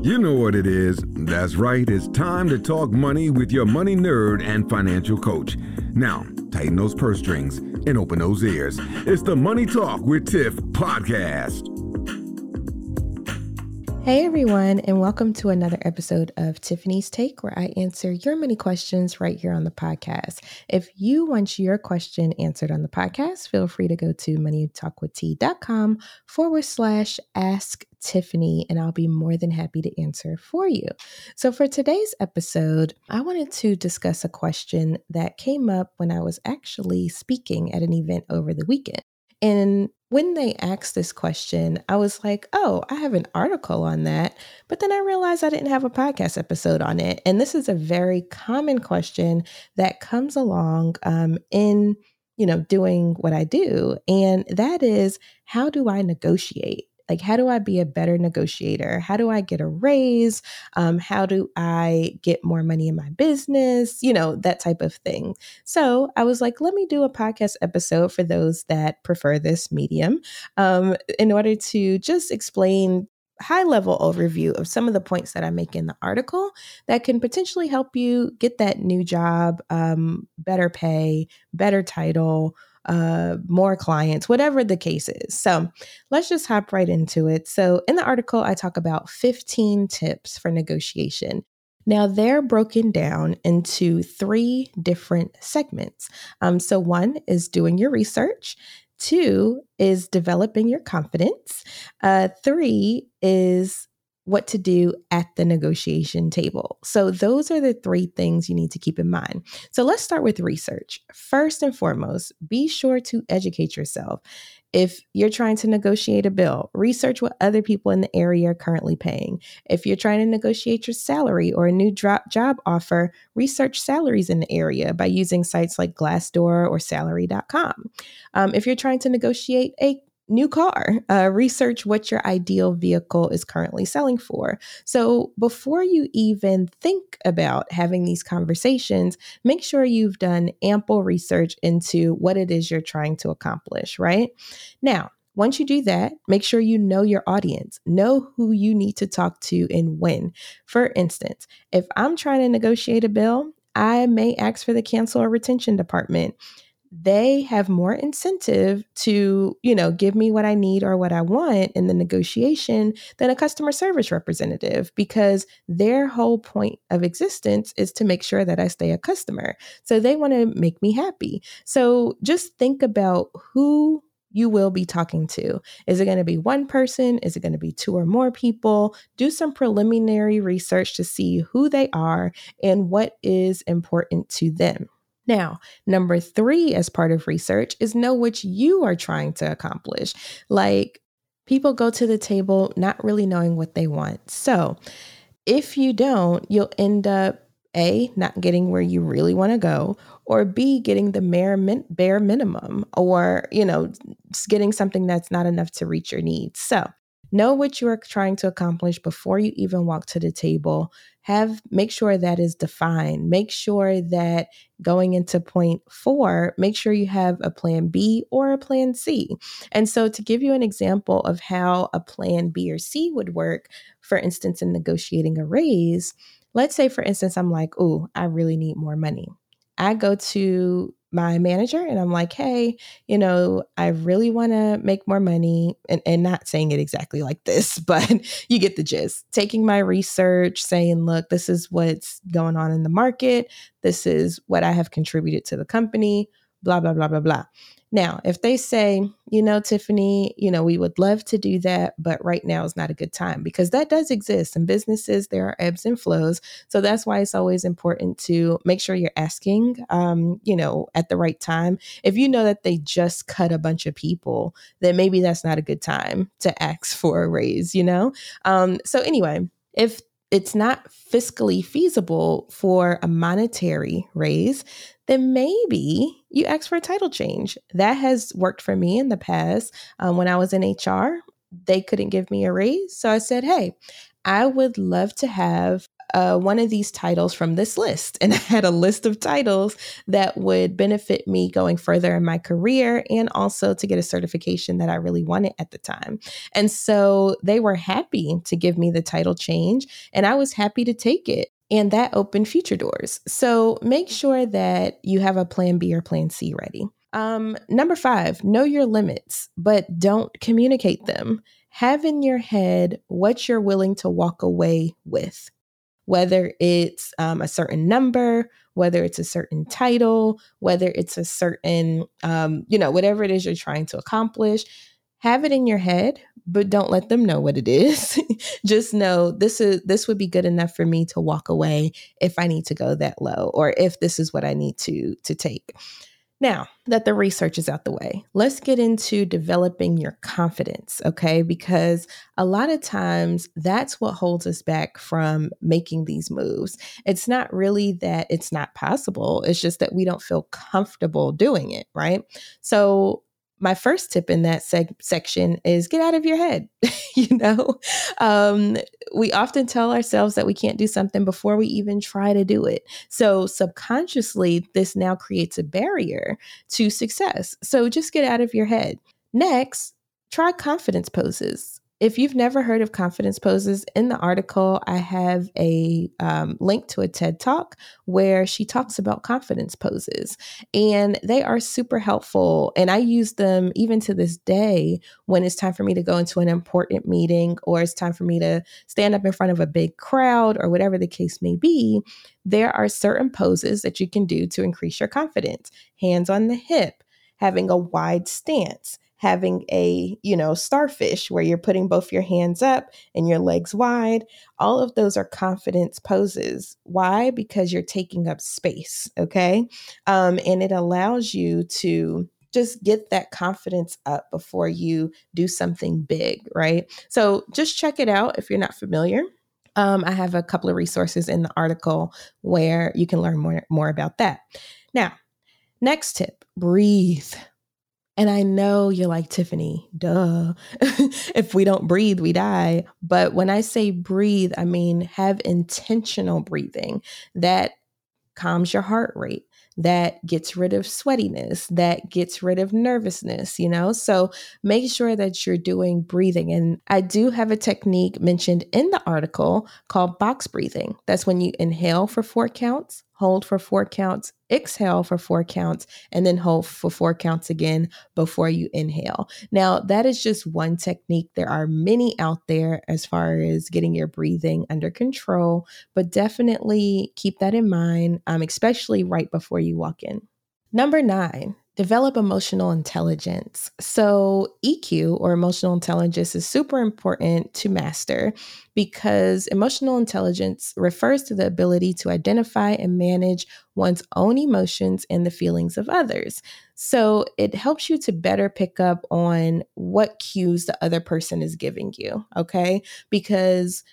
You know what it is. That's right. It's time to talk money with your money nerd and financial coach. Now, tighten those purse strings and open those ears. It's the Money Talk with Tiff podcast. Hey everyone, and welcome to another episode of Tiffany's Take, where I answer your many questions right here on the podcast. If you want your question answered on the podcast, feel free to go to moneytalkwitht.com forward slash ask Tiffany, and I'll be more than happy to answer for you. So, for today's episode, I wanted to discuss a question that came up when I was actually speaking at an event over the weekend. And when they asked this question, I was like, oh, I have an article on that. But then I realized I didn't have a podcast episode on it. And this is a very common question that comes along um, in, you know, doing what I do. And that is, how do I negotiate? Like, how do I be a better negotiator? How do I get a raise? Um, how do I get more money in my business? You know, that type of thing. So I was like, let me do a podcast episode for those that prefer this medium um, in order to just explain high level overview of some of the points that I make in the article that can potentially help you get that new job, um, better pay, better title, uh, more clients, whatever the case is. So let's just hop right into it. So, in the article, I talk about 15 tips for negotiation. Now, they're broken down into three different segments. Um, so, one is doing your research, two is developing your confidence, uh, three is what to do at the negotiation table. So, those are the three things you need to keep in mind. So, let's start with research. First and foremost, be sure to educate yourself. If you're trying to negotiate a bill, research what other people in the area are currently paying. If you're trying to negotiate your salary or a new job offer, research salaries in the area by using sites like Glassdoor or salary.com. Um, if you're trying to negotiate a new car. Uh, research what your ideal vehicle is currently selling for. So before you even think about having these conversations, make sure you've done ample research into what it is you're trying to accomplish, right? Now, once you do that, make sure you know your audience, know who you need to talk to and when. For instance, if I'm trying to negotiate a bill, I may ask for the cancel or retention department they have more incentive to, you know, give me what I need or what I want in the negotiation than a customer service representative because their whole point of existence is to make sure that I stay a customer. So they want to make me happy. So just think about who you will be talking to. Is it going to be one person? Is it going to be two or more people? Do some preliminary research to see who they are and what is important to them. Now, number three, as part of research, is know what you are trying to accomplish. Like people go to the table not really knowing what they want. So if you don't, you'll end up a, not getting where you really want to go, or B, getting the bare, min- bare minimum, or, you know, getting something that's not enough to reach your needs. So know what you are trying to accomplish before you even walk to the table have make sure that is defined. Make sure that going into point 4 make sure you have a plan B or a plan C. And so to give you an example of how a plan B or C would work for instance in negotiating a raise let's say for instance I'm like oh I really need more money. I go to my manager and I'm like, hey, you know, I really want to make more money. And, and not saying it exactly like this, but you get the gist. Taking my research, saying, look, this is what's going on in the market. This is what I have contributed to the company, blah, blah, blah, blah, blah. Now, if they say, you know, Tiffany, you know, we would love to do that, but right now is not a good time because that does exist in businesses. There are ebbs and flows. So that's why it's always important to make sure you're asking, um, you know, at the right time. If you know that they just cut a bunch of people, then maybe that's not a good time to ask for a raise, you know? Um, so anyway, if it's not fiscally feasible for a monetary raise, then maybe you ask for a title change. That has worked for me in the past. Um, when I was in HR, they couldn't give me a raise. So I said, hey, I would love to have uh, one of these titles from this list. And I had a list of titles that would benefit me going further in my career and also to get a certification that I really wanted at the time. And so they were happy to give me the title change, and I was happy to take it. And that opened future doors. So make sure that you have a plan B or plan C ready. Um, number five, know your limits, but don't communicate them. Have in your head what you're willing to walk away with, whether it's um, a certain number, whether it's a certain title, whether it's a certain, um, you know, whatever it is you're trying to accomplish. Have it in your head, but don't let them know what it is. Just know this is this would be good enough for me to walk away if I need to go that low or if this is what I need to to take. Now that the research is out the way, let's get into developing your confidence, okay? Because a lot of times that's what holds us back from making these moves. It's not really that it's not possible, it's just that we don't feel comfortable doing it, right? So my first tip in that seg- section is get out of your head. you know, um, we often tell ourselves that we can't do something before we even try to do it. So, subconsciously, this now creates a barrier to success. So, just get out of your head. Next, try confidence poses if you've never heard of confidence poses, in the article, I have a um, link to a TED talk where she talks about confidence poses. And they are super helpful. And I use them even to this day when it's time for me to go into an important meeting or it's time for me to stand up in front of a big crowd or whatever the case may be. There are certain poses that you can do to increase your confidence hands on the hip, having a wide stance having a, you know, starfish where you're putting both your hands up and your legs wide. All of those are confidence poses. Why? Because you're taking up space, okay? Um, and it allows you to just get that confidence up before you do something big, right? So just check it out if you're not familiar. Um, I have a couple of resources in the article where you can learn more, more about that. Now, next tip breathe. And I know you're like, Tiffany, duh. if we don't breathe, we die. But when I say breathe, I mean have intentional breathing that calms your heart rate, that gets rid of sweatiness, that gets rid of nervousness, you know? So make sure that you're doing breathing. And I do have a technique mentioned in the article called box breathing. That's when you inhale for four counts, hold for four counts, exhale for four counts, and then hold for four counts again before you inhale. Now, that is just one technique. There are many out there as far as getting your breathing under control, but definitely keep that in mind, um, especially right before you walk in. Number nine, develop emotional intelligence. So, EQ or emotional intelligence is super important to master because emotional intelligence refers to the ability to identify and manage one's own emotions and the feelings of others. So, it helps you to better pick up on what cues the other person is giving you, okay? Because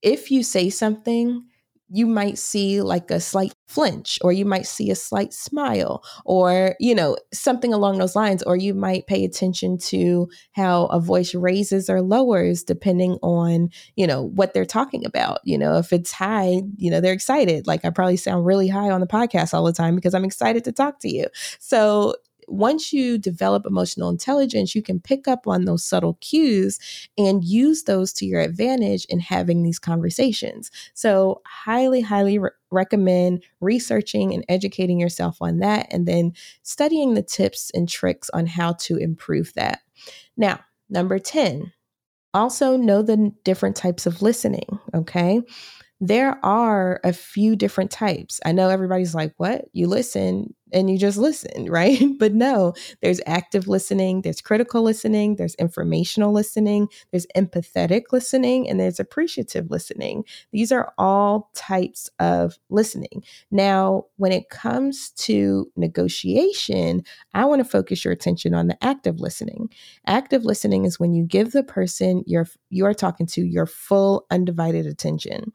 if you say something, you might see like a slight flinch or you might see a slight smile or you know something along those lines or you might pay attention to how a voice raises or lowers depending on you know what they're talking about. You know if it's high you know they're excited. Like i probably sound really high on the podcast all the time because i'm excited to talk to you. So once you develop emotional intelligence, you can pick up on those subtle cues and use those to your advantage in having these conversations. So, highly, highly re- recommend researching and educating yourself on that and then studying the tips and tricks on how to improve that. Now, number 10, also know the different types of listening, okay? There are a few different types. I know everybody's like, what? You listen, and you just listen, right? But no, there's active listening, there's critical listening, there's informational listening, there's empathetic listening, and there's appreciative listening. These are all types of listening. Now, when it comes to negotiation, I want to focus your attention on the active listening. Active listening is when you give the person you're you are talking to your full undivided attention.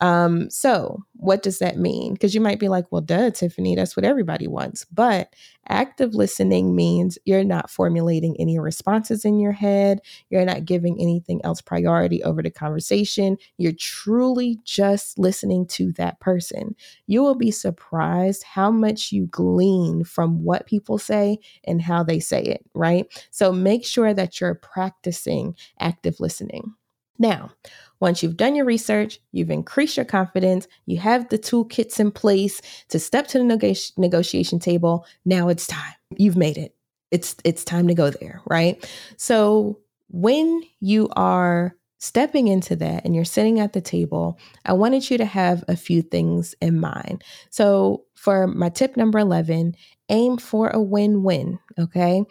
Um, so, what does that mean? Because you might be like, well, duh, Tiffany, that's what everybody wants. But active listening means you're not formulating any responses in your head, you're not giving anything else priority over the conversation. You're truly just listening to that person. You will be surprised how much you glean from what people say and how they say it, right? So, make sure that you're practicing active listening. Now, once you've done your research, you've increased your confidence, you have the toolkits in place to step to the neg- negotiation table, now it's time. You've made it. It's it's time to go there, right? So, when you are stepping into that and you're sitting at the table, I wanted you to have a few things in mind. So, for my tip number 11, aim for a win win, okay?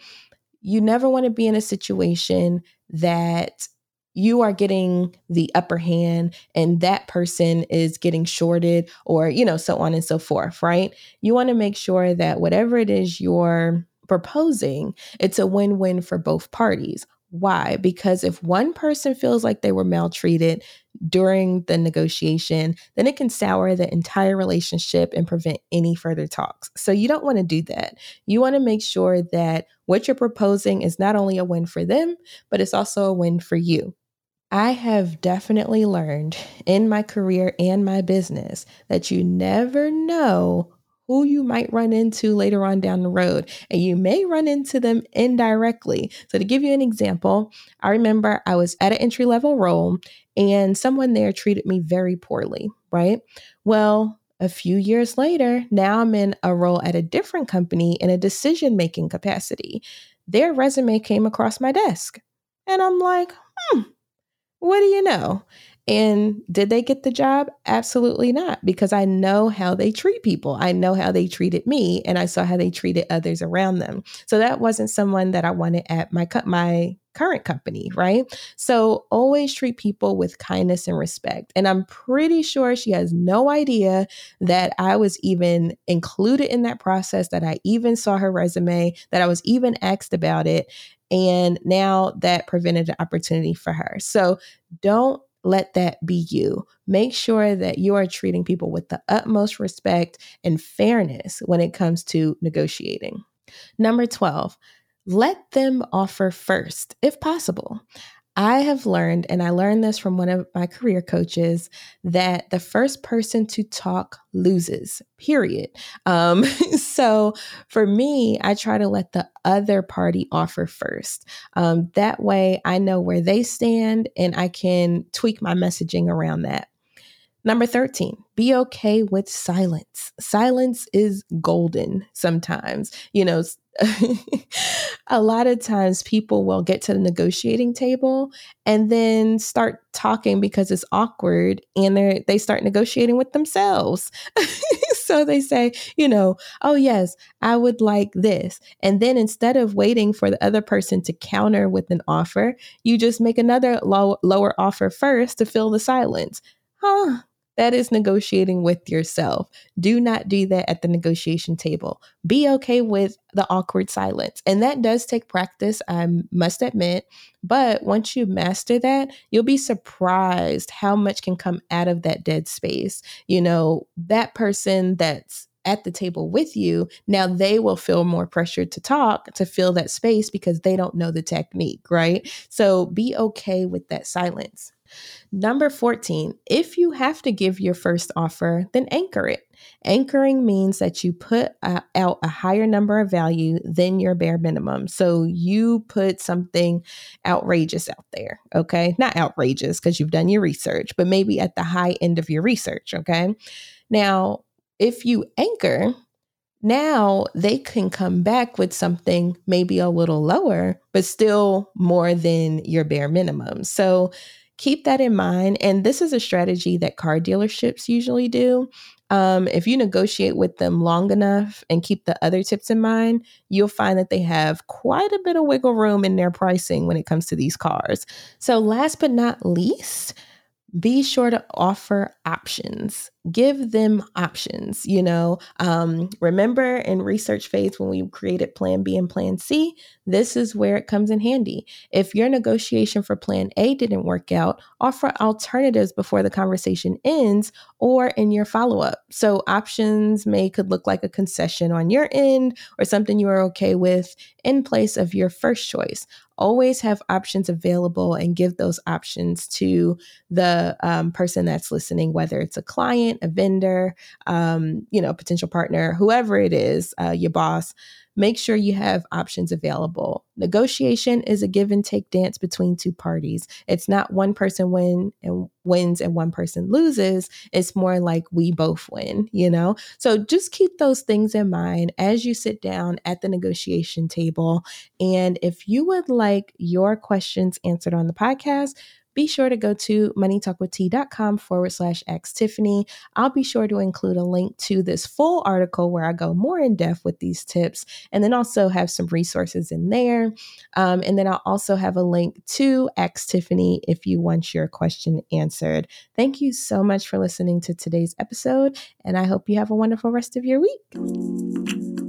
You never want to be in a situation that you are getting the upper hand and that person is getting shorted or you know so on and so forth right? You want to make sure that whatever it is you're proposing it's a win-win for both parties. Why? Because if one person feels like they were maltreated during the negotiation then it can sour the entire relationship and prevent any further talks. So you don't want to do that. You want to make sure that what you're proposing is not only a win for them but it's also a win for you I have definitely learned in my career and my business that you never know who you might run into later on down the road. And you may run into them indirectly. So, to give you an example, I remember I was at an entry level role and someone there treated me very poorly, right? Well, a few years later, now I'm in a role at a different company in a decision making capacity. Their resume came across my desk. And I'm like, hmm, what do you know? And did they get the job? Absolutely not, because I know how they treat people. I know how they treated me, and I saw how they treated others around them. So that wasn't someone that I wanted at my my current company, right? So always treat people with kindness and respect. And I'm pretty sure she has no idea that I was even included in that process, that I even saw her resume, that I was even asked about it. And now that prevented an opportunity for her. So don't let that be you. Make sure that you are treating people with the utmost respect and fairness when it comes to negotiating. Number 12, let them offer first if possible. I have learned, and I learned this from one of my career coaches, that the first person to talk loses, period. Um, so for me, I try to let the other party offer first. Um, that way, I know where they stand and I can tweak my messaging around that. Number 13, be okay with silence. Silence is golden sometimes. You know, a lot of times people will get to the negotiating table and then start talking because it's awkward and they they start negotiating with themselves. so they say, you know, oh yes, I would like this. And then instead of waiting for the other person to counter with an offer, you just make another low, lower offer first to fill the silence. Huh, that is negotiating with yourself. Do not do that at the negotiation table. Be okay with the awkward silence. And that does take practice, I must admit. But once you master that, you'll be surprised how much can come out of that dead space. You know, that person that's at the table with you, now they will feel more pressure to talk to fill that space because they don't know the technique, right? So be okay with that silence. Number 14, if you have to give your first offer, then anchor it. Anchoring means that you put uh, out a higher number of value than your bare minimum. So you put something outrageous out there, okay? Not outrageous because you've done your research, but maybe at the high end of your research, okay? Now, if you anchor, now they can come back with something maybe a little lower, but still more than your bare minimum. So keep that in mind. And this is a strategy that car dealerships usually do. Um, if you negotiate with them long enough and keep the other tips in mind, you'll find that they have quite a bit of wiggle room in their pricing when it comes to these cars. So, last but not least, be sure to offer options. Give them options you know? Um, remember in research phase when we created plan b and plan c this is where it comes in handy. If your negotiation for plan a didn't work out offer alternatives before the conversation ends or in your follow-up. So options may could look like a concession on your end or something you are okay with in place of your first choice always have options available and give those options to the um, person that's listening, whether it's a client, a vendor, um, you know, potential partner, whoever it is, uh, your boss make sure you have options available. Negotiation is a give and take dance between two parties. It's not one person win and wins and one person loses. It's more like we both win, you know? So just keep those things in mind as you sit down at the negotiation table. And if you would like your questions answered on the podcast, be sure to go to moneytalkwitht.com forward slash ask Tiffany. I'll be sure to include a link to this full article where I go more in depth with these tips and then also have some resources in there. Um, and then I'll also have a link to ask Tiffany if you want your question answered. Thank you so much for listening to today's episode, and I hope you have a wonderful rest of your week.